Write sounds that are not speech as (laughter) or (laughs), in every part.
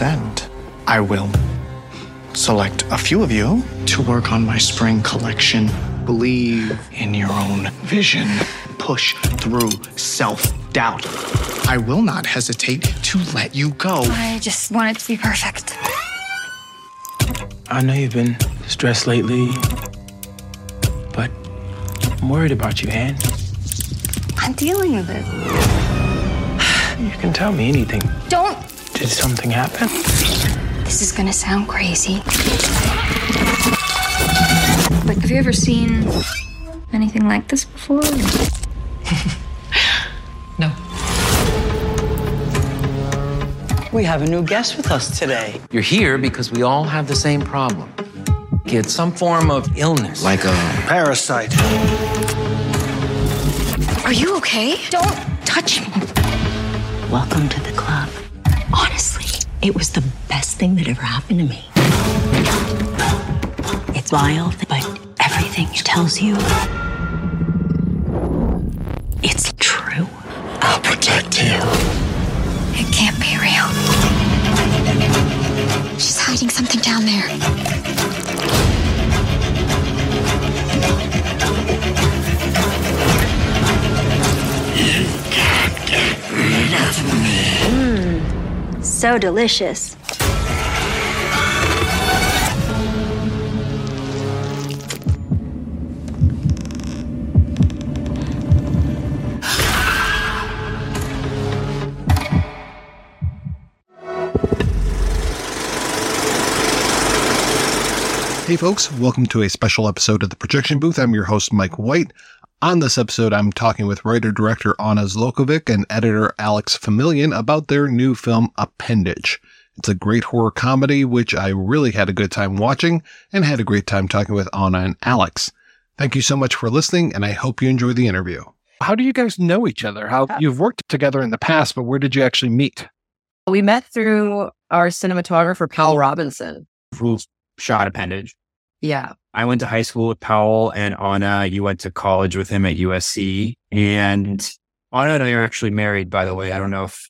At end, I will select a few of you to work on my spring collection. Believe in your own vision. Push through self doubt. I will not hesitate to let you go. I just want it to be perfect. I know you've been stressed lately, but I'm worried about you, Anne. I'm dealing with it. (sighs) You can tell me anything. Don't. Did something happen? This is gonna sound crazy. But have you ever seen anything like this before? (laughs) No. We have a new guest with us today. You're here because we all have the same problem. It's some form of illness, like a Parasite. Are you okay? Don't touch me. Welcome to the club. Honestly, it was the best thing that ever happened to me. It's wild, but everything it tells you, it's true. I'll protect you. It can't be real. She's hiding something down there. So delicious. Hey, folks, welcome to a special episode of the Projection Booth. I'm your host, Mike White. On this episode, I'm talking with writer director Anna Zlokovic and editor Alex Familian about their new film, Appendage. It's a great horror comedy, which I really had a good time watching and had a great time talking with Anna and Alex. Thank you so much for listening, and I hope you enjoy the interview. How do you guys know each other? How uh, you've worked together in the past, but where did you actually meet? We met through our cinematographer, Paul oh. Robinson. Who shot Appendage. Yeah. I went to high school with Paul and Anna. You went to college with him at USC. And Anna and I are actually married, by the way. I don't know if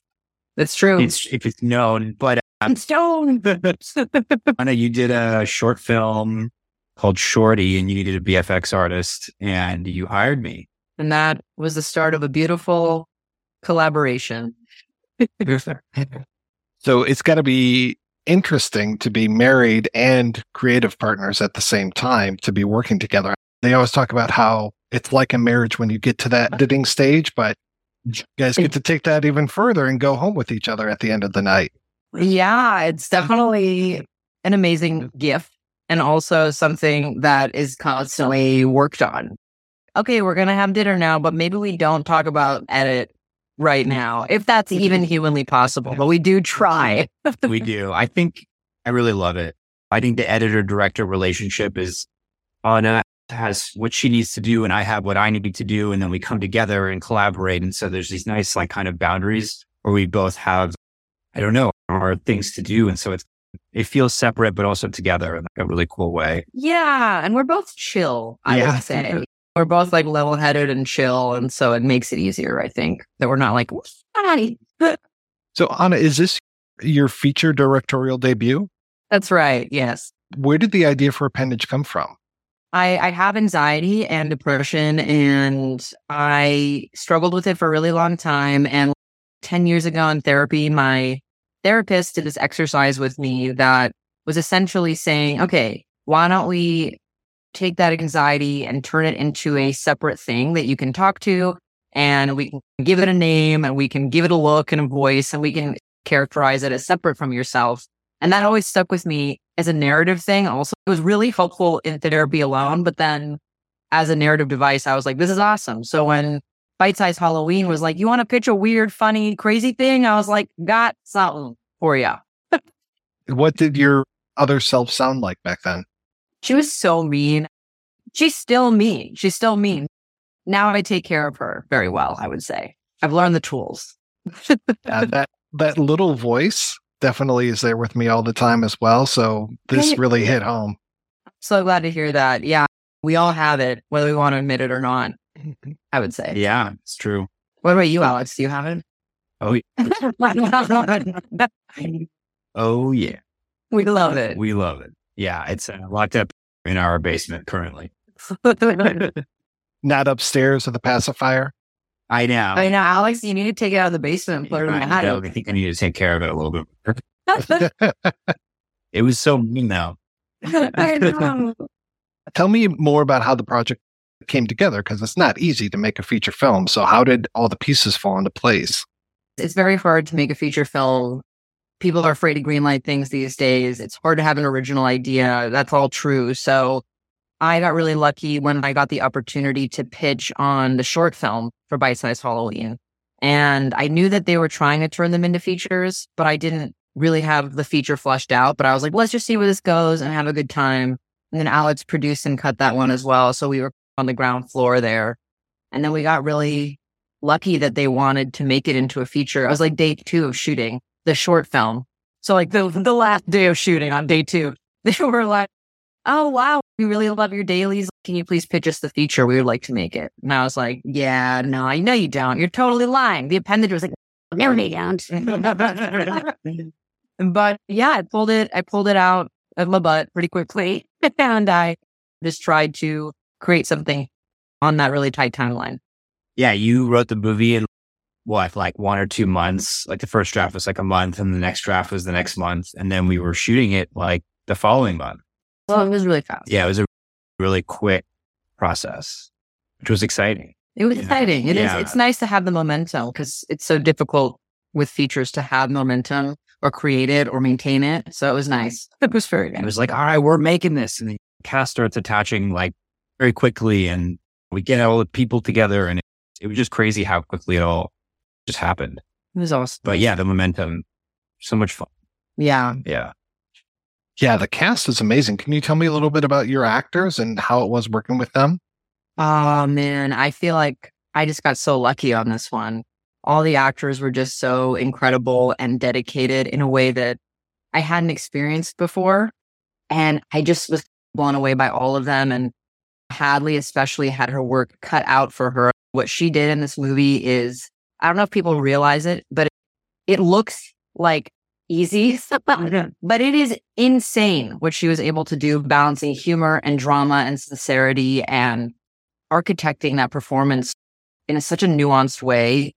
That's true. it's if it's known, but uh, I'm stoned. (laughs) Anna, you did a short film called Shorty and you needed a VFX artist and you hired me. and that was the start of a beautiful collaboration. (laughs) So it's got to be interesting to be married and creative partners at the same time to be working together. They always talk about how it's like a marriage when you get to that editing stage, but you guys get to take that even further and go home with each other at the end of the night. Yeah, it's definitely an amazing gift and also something that is constantly worked on. Okay, we're going to have dinner now, but maybe we don't talk about edit right now, if that's even humanly possible, but we do try. (laughs) (laughs) we do. I think I really love it. I think the editor director relationship is Anna has what she needs to do and I have what I need to do. And then we come together and collaborate. And so there's these nice, like, kind of boundaries where we both have, I don't know, our things to do. And so it's, it feels separate, but also together in like a really cool way. Yeah, and we're both chill, I Yeah. would say. We're both like level headed and chill. And so it makes it easier, I think, that we're not like, "Hi." (laughs) So, Anna, is this your feature directorial debut? That's right. Yes. Where did the idea for Appendage come from? I, I have anxiety and depression, and I struggled with it for a really long time. And 10 years ago in therapy, my therapist did this exercise with me that was essentially saying, okay, why don't we take that anxiety and turn it into a separate thing that you can talk to and we can give it a name and we can give it a look and a voice and we can characterize it as separate from yourself. And that always stuck with me as a narrative thing. Also, it was really helpful in therapy alone. But then as a narrative device, I was like, this is awesome. So when Bite Size Halloween was like, you want to pitch a weird, funny, crazy thing? I was like, got something for you. (laughs) what did your other self sound like back then? She was so mean. She's still mean. She's still mean. Now I take care of her very well, I would say. I've learned the tools. uh, (laughs) that that little voice definitely is there with me all the time as well. So this really hit home. So glad to hear that. Yeah, we all have it, whether we want to admit it or not. I would say. Yeah, it's true. What about you, Alex? Do you have it? Oh, yeah. (laughs) (laughs) oh yeah. We love it. We love it. Yeah, it's uh, locked up in our basement currently. (laughs) Not upstairs with the pacifier. I know. I know, Alex. You need to take it out of the basement and put it in my attic. I think I need to take care of it a little bit. (laughs) (laughs) it was so mean, though. Tell me more about how the project came together because it's not easy to make a feature film. So, how did all the pieces fall into place? It's very hard to make a feature film. People are afraid to greenlight things these days. It's hard to have an original idea. That's all true. So, I got really lucky when I got the opportunity to pitch on the short film for Bite Size Halloween. And I knew that they were trying to turn them into features, but I didn't really have the feature fleshed out. But I was like, let's just see where this goes and have a good time. And then Alex produced and cut that one as well. So we were on the ground floor there. And then we got really lucky that they wanted to make it into a feature. I was like day two of shooting the short film. So like the, the last day of shooting on day two, (laughs) they were like, oh, wow, we really love your dailies. Can you please pitch us the feature? We would like to make it. And I was like, yeah, no, I know you don't. You're totally lying. The appendage was like, no, they don't. but yeah, I pulled it, I pulled it out of my butt pretty quickly. (laughs) and I just tried to create something on that really tight timeline. Yeah, you wrote the movie in what, like one or two months? Like the first draft was like a month and the next draft was the next month. And then we were shooting it like the following month. Well, it was really fast. Yeah, it was a really quick process, which was exciting. It was exciting. It yeah. is. It's nice to have the momentum because it's so difficult with features to have momentum or create it or maintain it. So it was nice. It was very nice. It was like, all right, we're making this. And the cast starts attaching like very quickly and we get all the people together and it, it was just crazy how quickly it all just happened. It was awesome. But yeah, the momentum, so much fun. Yeah. Yeah. Yeah, the cast is amazing. Can you tell me a little bit about your actors and how it was working with them? Oh man, I feel like I just got so lucky on this one. All the actors were just so incredible and dedicated in a way that I hadn't experienced before. And I just was blown away by all of them. And Hadley, especially, had her work cut out for her. What she did in this movie is, I don't know if people realize it, but it, looks like easy, (laughs) but it is insane what she was able to do, balancing humor and drama and sincerity and architecting that performance in a, such a nuanced way.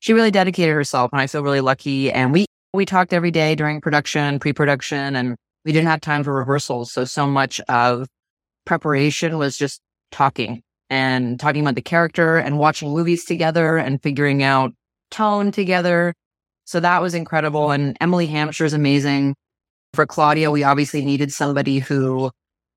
She really dedicated herself, and I feel really lucky. And we we talked every day during production, pre-production, and we didn't have time for rehearsals. So so much of preparation was just talking and talking about the character and watching movies together and figuring out tone together so that was incredible. And Emily Hampshire is amazing. For Claudia, we obviously needed somebody who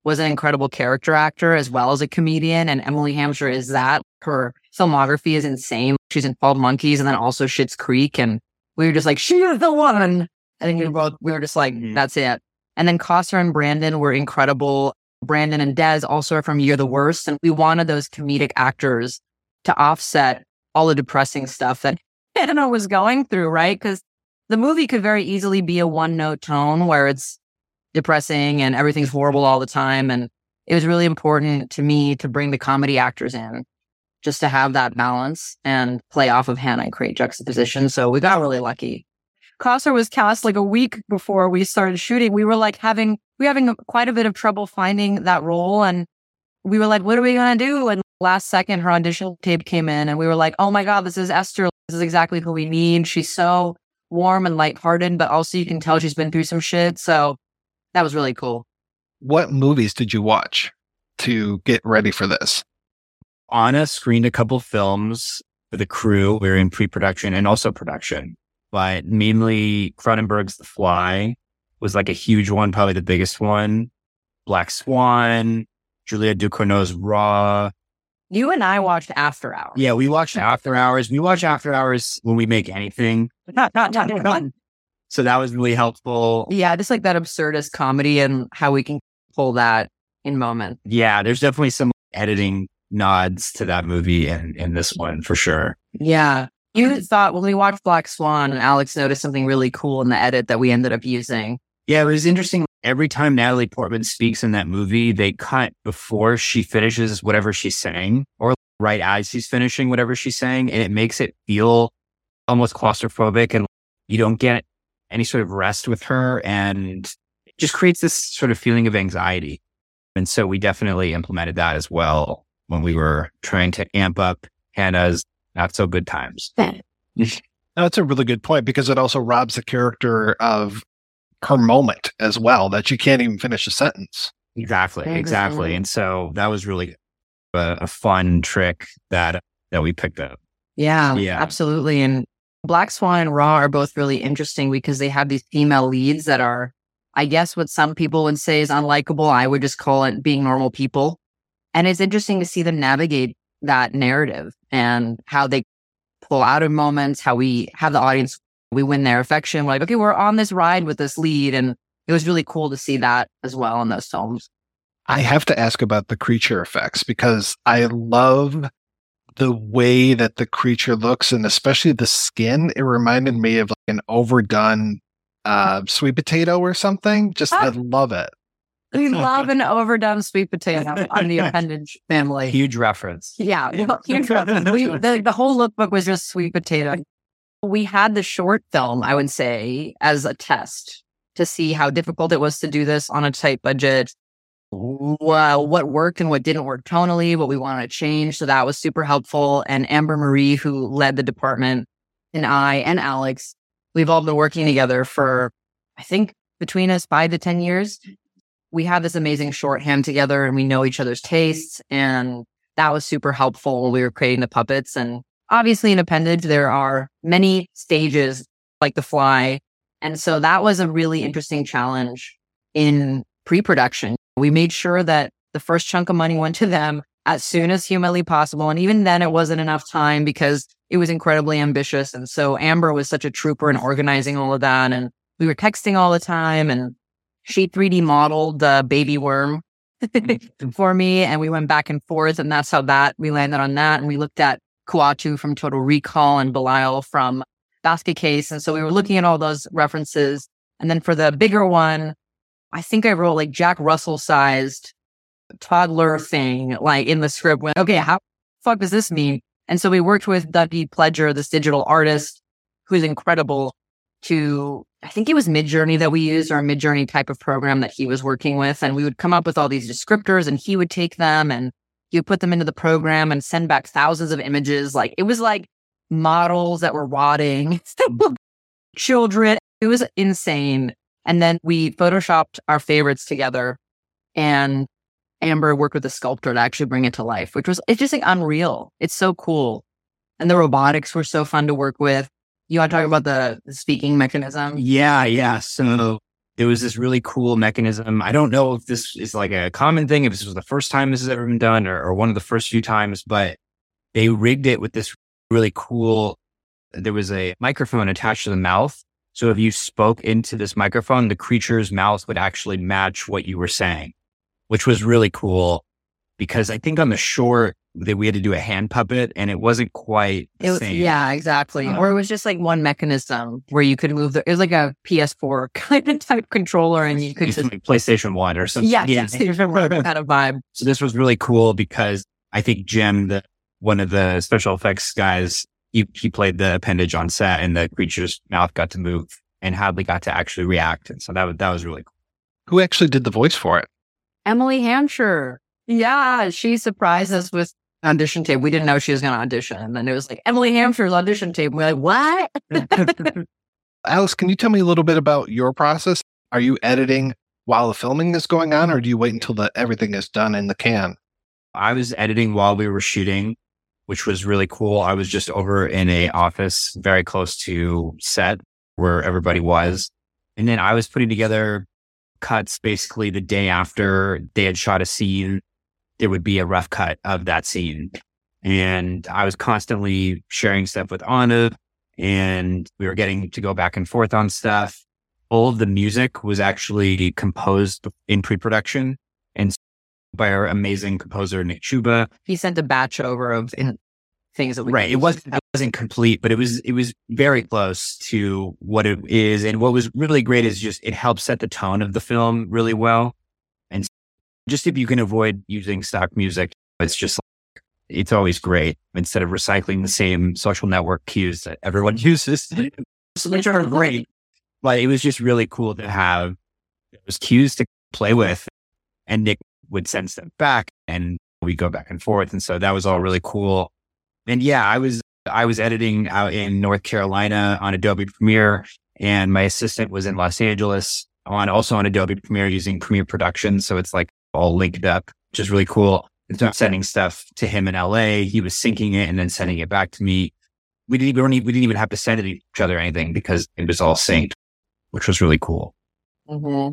was an incredible character actor as well as a comedian. And Emily Hampshire is that. Her filmography is insane. She's in 12 Monkeys and then also Schitt's Creek. And we were just like, she's the one. And think we were both, we were just like, mm-hmm. that's it. And then Kausar and Brandon were incredible. Brandon and Dez also are from You're the Worst. And we wanted those comedic actors to offset all the depressing stuff that (laughs) Anna was going through, right? Because the movie could very easily be a one note tone where it's depressing and everything's horrible all the time. And it was really important to me to bring the comedy actors in just to have that balance and play off of Hannah and create juxtaposition. So we got really lucky. Kausar was cast like a week before we started shooting. We were like having, we were having quite a bit of trouble finding that role. And we were like, what are we going to do? And last second, her audition tape came in and we were like, oh my God, this is Esther. This is exactly who we need. She's so warm and lighthearted, but also you can tell she's been through some shit. So that was really cool. What movies did you watch to get ready for this? Anna screened a couple films for the crew. We were in pre-production and also production, but mainly Cronenberg's The Fly was like a huge one, probably the biggest one. Black Swan, Julia Ducournau's Raw, You and I watched After Hours. Yeah, we watched After Hours. We watch After Hours when we make anything. Not, not, not, not. (laughs) So that was really helpful. Yeah, just like that absurdist comedy and how we can pull that in moment. Yeah, there's definitely some editing nods to that movie and in this one for sure. Yeah. You mm-hmm. thought when we watched Black Swan and Alex noticed something really cool in the edit that we ended up using. Yeah, it was interesting. Every time Natalie Portman speaks in that movie, they cut before she finishes whatever she's saying or right as she's finishing whatever she's saying. And it makes it feel almost claustrophobic and you don't get any sort of rest with her. And it just creates this sort of feeling of anxiety. And so we definitely implemented that as well when we were trying to amp up Hannah's not so good times. That's a really good point because it also robs the character of her moment as well that she can't even finish a sentence. Exactly, exactly. And so that was really a, a fun trick that that we picked up. Yeah, Yeah. absolutely. And Black Swan and Raw are both really interesting because they have these female leads that are, I guess, what some people would say is unlikable. I would just call it being normal people. And it's interesting to see them navigate that narrative and how they pull out of moments, how we have the audience, we win their affection. We're like, okay, we're on this ride with this lead. And it was really cool to see that as well in those films. I have to ask about the creature effects because I love the way that the creature looks and especially the skin. It reminded me of like an overdone uh, sweet potato or something. Just, I love it. We (laughs) love an overdone sweet potato on the (laughs) appendage family. Huge reference. Yeah, well, huge reference. We, the, the whole lookbook was just sweet potato. We had the short film, I would say, as a test to see how difficult it was to do this on a tight budget. Well, what worked and what didn't work tonally, what we wanted to change. So that was super helpful. And Amber Marie, who led the department, and I and Alex, we've all been working together for, I think, between us five to 10 years. We have this amazing shorthand together and we know each other's tastes. And that was super helpful when we were creating the puppets. And obviously, in Appendage, there are many stages like the fly. And so that was a really interesting challenge in pre production. We made sure that the first chunk of money went to them as soon as humanly possible. And even then, it wasn't enough time because it was incredibly ambitious. And so Amber was such a trooper in organizing all of that. And we were texting all the time and she 3D modeled the baby worm mm. (laughs) for me. And we went back and forth. And that's how that we landed on that. And we looked at Kuato from Total Recall and Belial from Basket Case. And so we were looking at all those references. And then for the bigger one, I think I wrote like Jack Russell sized toddler thing, like in the script. Went, okay, how fuck does this mean? And so we worked with Dougie Pledger, this digital artist who's incredible to, I think it was Midjourney that we used or a Midjourney type of program that he was working with. And we would come up with all these descriptors and he would take them and he would put them into the program and send back thousands of images. Like it was like models that were rotting, (laughs) mm. children. It was insane. And then we photoshopped our favorites together and Amber worked with a sculptor to actually bring it to life, which was, it's just like unreal. It's so cool. And the robotics were so fun to work with. You want to talk about the, the speaking mechanism? Yeah, yeah. So it was this really cool mechanism. I don't know if this is like a common thing, if this was the first time this has ever been done or, or one of the first few times, but they rigged it with this really cool. There was a microphone attached to the mouth. So if you spoke into this microphone, the creature's mouth would actually match what you were saying, which was really cool because I think on the short that we had to do a hand puppet and it wasn't quite the It was, same. yeah, exactly. Uh-huh. or it was just like one mechanism where you could move the, it was like a PS4 (laughs) kind of type controller and you could just, like PlayStation One or something. yeah, (laughs) yeah. (laughs) kind of vibe. So this was really cool because I think Jim, the one of the special effects guys, he, he played the appendage on set and the creature's mouth got to move and Hadley got to actually react. And so that was, that was really cool. Who actually did the voice for it? Emily Hampshire. Yeah, she surprised us with audition tape. We didn't know she was going to audition. And then it was like, Emily Hampshire's audition tape. We're like, what? (laughs) Alex, can you tell me a little bit about your process? Are you editing while the filming is going on, or do you wait until the, everything is done in the can? I was editing while we were shooting, which was really cool. I was just over in a office very close to set where everybody was. And then I was putting together cuts basically the day after they had shot a scene there would be a rough cut of that scene. And I was constantly sharing stuff with Anna and we were getting to go back and forth on stuff. All of the music was actually composed in pre-production and by our amazing composer, Nick Chuba. He sent a batch over of things that we right. It wasn't it wasn't complete, but it was it was very close to what it is. And what was really great is just it helps set the tone of the film really well. Just if you can avoid using stock music, it's just like, it's always great instead of recycling the same social network cues that everyone (laughs) uses, which are great. But it was just really cool to have those cues to play with. And Nick would send stuff back and we go back and forth. And so that was all really cool. And yeah, I was I was editing out in North Carolina on Adobe Premiere, and my assistant was in Los Angeles on also on Adobe Premiere using Premiere Production. So it's like all linked up, which is really cool. And so I'm sending stuff to him in LA. He was syncing it and then sending it back to me. We didn't even we didn't even have to send it to each other anything because it was all synced, which was really cool. Mm-hmm.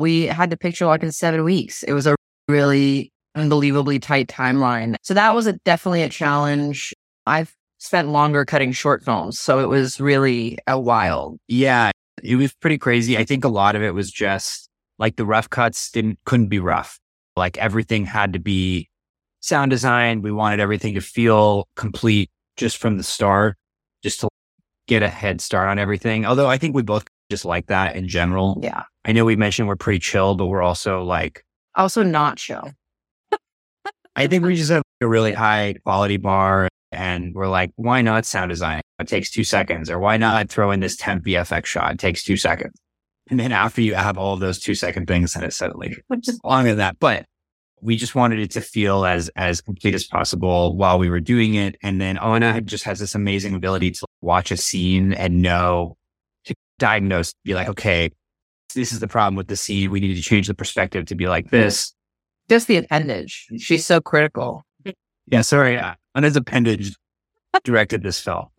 We had to picture like in seven weeks. It was a really unbelievably tight timeline. So that was a, definitely a challenge. I've spent longer cutting short films, so it was really a wild. Yeah, it was pretty crazy. I think a lot of it was just like the rough cuts didn't couldn't be rough. Like everything had to be sound design. We wanted everything to feel complete just from the start, just to get a head start on everything. Although I think we both just like that in general. Yeah. I know we mentioned we're pretty chill, but we're also like also not chill. I think we just have a really high quality bar and we're like, why not sound design? It takes two seconds. Or why not throw in this temp VFX shot? It takes two seconds. And then after you have all of those two second things, then it's suddenly (laughs) longer than that. But we just wanted it to feel as as complete as possible while we were doing it. And then Anna just has this amazing ability to watch a scene and know to diagnose, be like, okay, this is the problem with the scene. We need to change the perspective to be like this. Just the appendage. She's so critical. Yeah, sorry. Uh, Anna's appendage (laughs) directed this film. (laughs)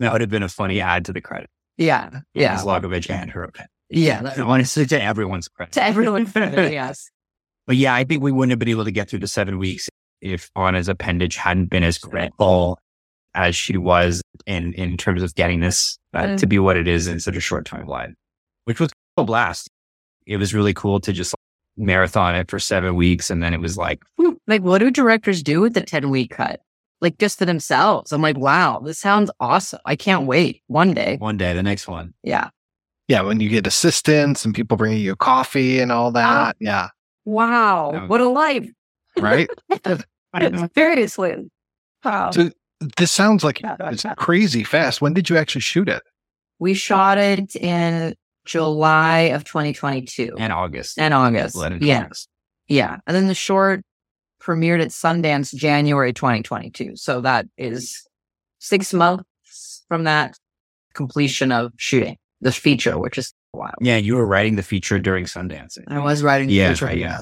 That would have been a funny add to the credit. Yeah. Yeah. Zlokovic and her. Yeah. That, I want to say to everyone's credit. To everyone's (laughs) credit, yes. But yeah, I think we wouldn't have been able to get through the seven weeks if Anna's appendage hadn't been as critical as she was in in terms of getting this uh, mm. to be what it is in such a short timeline, which was a blast. It was really cool to just like, marathon it for seven weeks, and then it was like, like, what do directors do with the ten week cut? Like just to themselves. I'm like, wow, this sounds awesome. I can't wait. One day. One day, the next one. Yeah. Yeah, when you get assistants and people bringing you coffee and all oh. that. Oh. Yeah. Wow. What a life. Right? (laughs) Seriously. Wow. So this sounds like it's crazy fast. When did you actually shoot it? We shot it in July of 2022. And August. And August. Yeah. August. Yeah. And then the short premiered at Sundance January 2022. So that is six months from that completion of shooting the feature, which is wild. Yeah, you were writing the feature during Sundance. I was writing the yeah, feature. Right, yeah.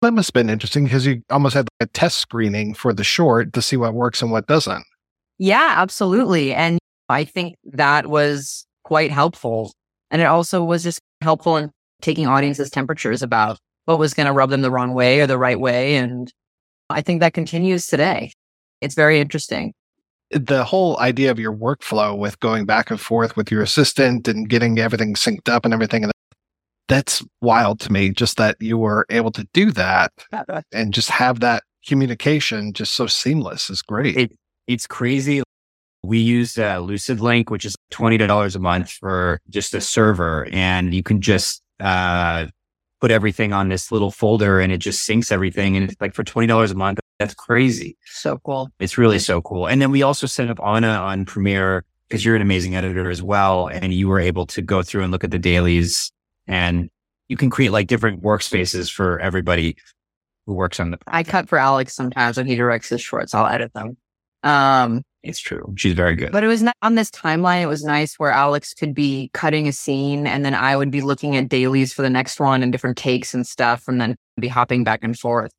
That must have been interesting because you almost had like a test screening for the short to see what works and what doesn't. Yeah, absolutely. And I think that was quite helpful. And it also was just helpful in taking audiences' temperatures about what was going to rub them the wrong way or the right way. And I think that continues today. It's very interesting. The whole idea of your workflow with going back and forth with your assistant and getting everything synced up and everything, and that's wild to me. Just that you were able to do that (laughs) and just have that communication just so seamless is great. It, it's crazy. We use uh, LucidLink, which is $20 a month for just a server. And you can just uh, put everything on this little folder and it just syncs everything. And it's like for $20 a month, that's crazy. So cool. It's really so cool. And then we also set up Anna on Premiere because you're an amazing editor as well. And you were able to go through and look at the dailies and you can create like different workspaces for everybody who works on the. I cut for Alex sometimes when he directs his shorts. I'll edit them. Um, it's true. She's very good. But it was not on this timeline. It was nice where Alex could be cutting a scene and then I would be looking at dailies for the next one and different takes and stuff and then be hopping back and forth,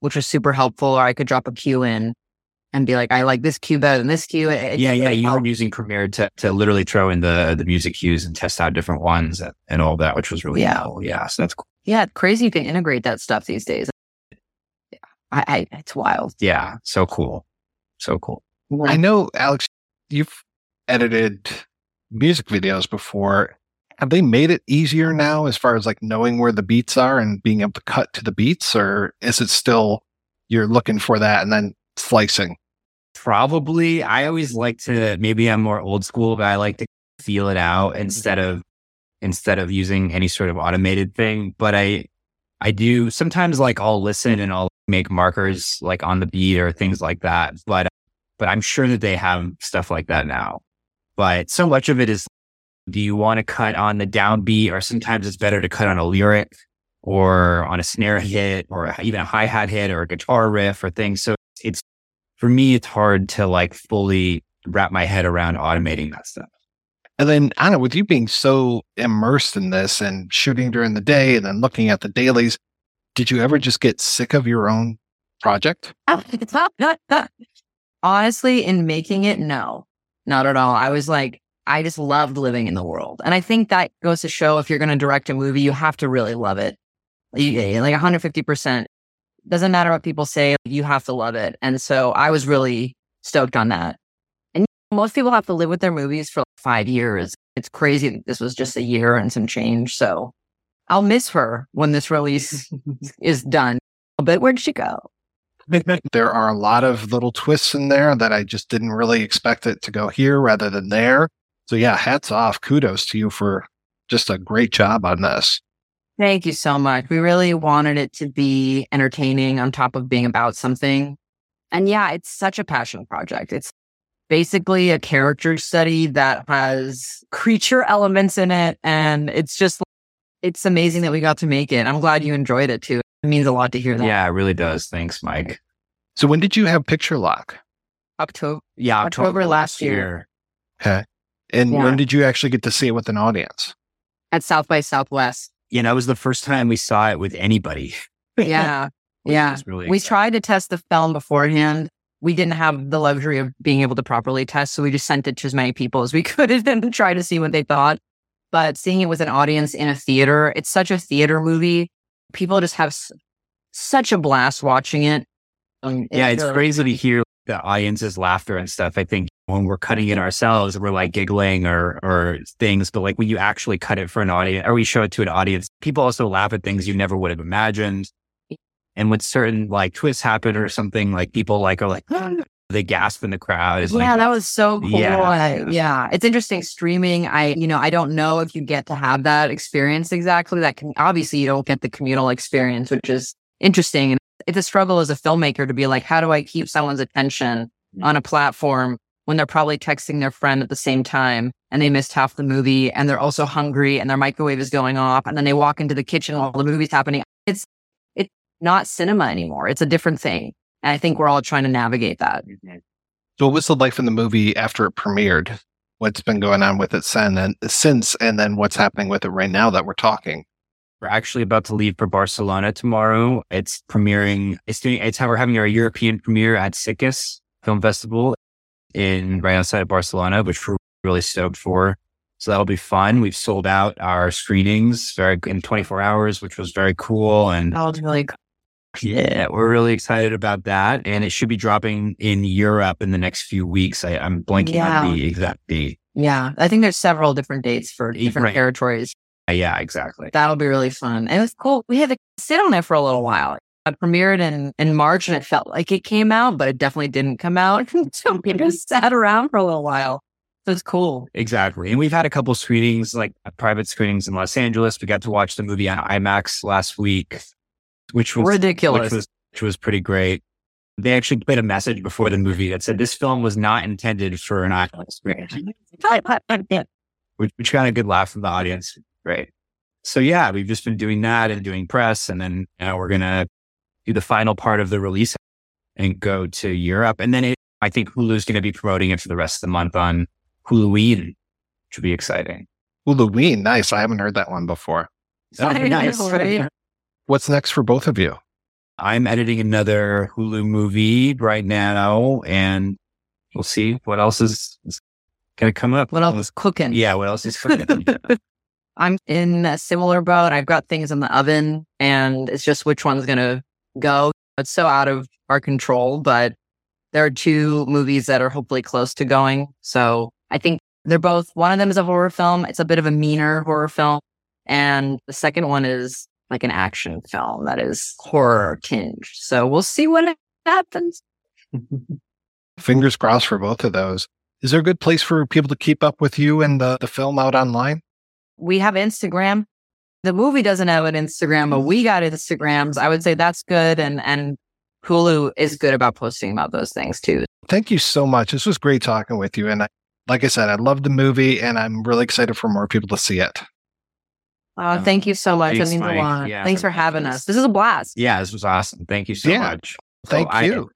which was super helpful. Or I could drop a cue in and be like, I like this cue better than this cue. Yeah, yeah. You were using Premiere to, to literally throw in the, the music cues and test out different ones and, and all that, which was really yeah. cool. Yeah. So that's cool. Yeah, crazy you can integrate that stuff these days. Yeah, I, I it's wild. Yeah, so cool, so cool. I know, Alex, you've edited music videos before. Have they made it easier now as far as like knowing where the beats are and being able to cut to the beats, or is it still you're looking for that and then slicing? Probably. I always like to. Maybe I'm more old school, but I like to feel it out instead of instead of using any sort of automated thing. But I I do sometimes like I'll listen and I'll make markers like on the beat or things like that. But but I'm sure that they have stuff like that now. But so much of it is do you want to cut on the downbeat or sometimes it's better to cut on a lyric or on a snare hit or even a hi-hat hit or a guitar riff or things. So it's for me, it's hard to like fully wrap my head around automating that stuff. And then Anna, with you being so immersed in this and shooting during the day and then looking at the dailies, did you ever just get sick of your own project? (laughs) Honestly, in making it, no, not at all. I was like, I just loved living in the world. And I think that goes to show if you're going to direct a movie, you have to really love it. You, eh, like 150%. Doesn't matter what people say, you have to love it. And so I was really stoked on that. And most people have to live with their movies for like five years. It's crazy that this was just a year and some change. So I'll miss her when this release (laughs) is done. But where'd she go? (laughs) there are a lot of little twists in there that I just didn't really expect it to go here rather than there. So yeah, hats off. Kudos to you for just a great job on this. Thank you so much. We really wanted it to be entertaining on top of being about something. And yeah, it's such a passion project. It's basically a character study that has creature elements in it. And it's just, it's amazing that we got to make it. I'm glad you enjoyed it too. It means a lot to hear that. Yeah, it really does. Thanks, Mike. So when did you have picture lock? October. Yeah, October, October last year. Okay. And Yeah. when did you actually get to see it with an audience? at South by Southwest. You know, it was the first time we saw it with anybody. (laughs) Yeah. yeah. really we tried to test the film beforehand. We didn't have the luxury of being able to properly test. So we just sent it to as many people as we (laughs) could and try to see what they thought. But seeing it with an audience in a theater, it's such a theater movie. People just have s- such a blast watching it. Um, yeah, it's crazy to hear the audience's laughter and stuff. I think when we're cutting it ourselves, we're like giggling or or things, but like when you actually cut it for an audience or we show it to an audience, people also laugh at things you never would have imagined. And when certain like twists happen or something, like people like are like they gasp in the crowd. It's yeah, like, that was so cool. Yeah. Yeah. It's interesting streaming. I, you know, I don't know if you get to have that experience exactly. That can obviously you don't get the communal experience, which is interesting. And it's a struggle as a filmmaker to be like, how do I keep someone's attention on a platform when they're probably texting their friend at the same time and they missed half the movie and they're also hungry and their microwave is going off and then they walk into the kitchen while the movie's happening. It's it's not cinema anymore. It's a different thing. And I think we're all trying to navigate that. Mm-hmm. So what was the life in the movie after it premiered? What's been going on with it since and since and then what's happening with it right now that we're talking? We're actually about to leave for Barcelona tomorrow. It's premiering. It's doing. It's how we're having our European premiere at Sitges Film Festival in right outside of Barcelona, which we're really stoked for. So that'll be fun. We've sold out our screenings very in 24 hours, which was very cool. And That was really cool. Yeah, we're really excited about that. And it should be dropping in Europe in the next few weeks. I, I'm blanking Yeah. on the exact date. Yeah, I think there's several different dates for different Right. territories. Uh, yeah, exactly. That'll be really fun. And it was cool. We had to sit on it for a little while. It premiered in, in March and it felt like it came out, but it definitely didn't come out. (laughs) so we just sat around for a little while. So it's cool. Exactly. And we've had a couple screenings, like private screenings in Los Angeles. We got to watch the movie on IMAX last week, which was Ridiculous. Which was, which was pretty great. They actually played a message before the movie that said this film was not intended for an IMAX experience, which, which got a good laugh from the audience. Great. So yeah, we've just been doing that and doing press. And then now we're going to do the final part of the release and go to Europe. And then it, I think Hulu's going to be promoting it for the rest of the month on Huluween, which will be exciting. Huluween, nice. I haven't heard that one before. (laughs) That would be nice. right? What's next for both of you? I'm editing another Hulu movie right now, and we'll see what else is, is going to come up. What else is cooking? Yeah, what else is cooking? (laughs) I'm in a similar boat. I've got things in the oven and it's just which one's going to go. It's so out of our control, but there are two movies that are hopefully close to going. So I think they're both, one of them is a horror film. It's a bit of a meaner horror film. And the second one is like an action film that is horror tinged. So we'll see what happens. (laughs) Fingers crossed for both of those. Is there a good place for people to keep up with you and the, the film out online? We have Instagram. The movie doesn't have an Instagram, but we got Instagrams. I would say that's good. And, and Hulu is good about posting about those things too. Thank you so much. This was great talking with you. And I, like I said, I love the movie and I'm really excited for more people to see it. Oh, thank you so much. Thanks, that means Mike. a lot. Yeah, Thanks for having us. This is a blast. Yeah, this was awesome. Thank you so Yeah. much. Thank I- you.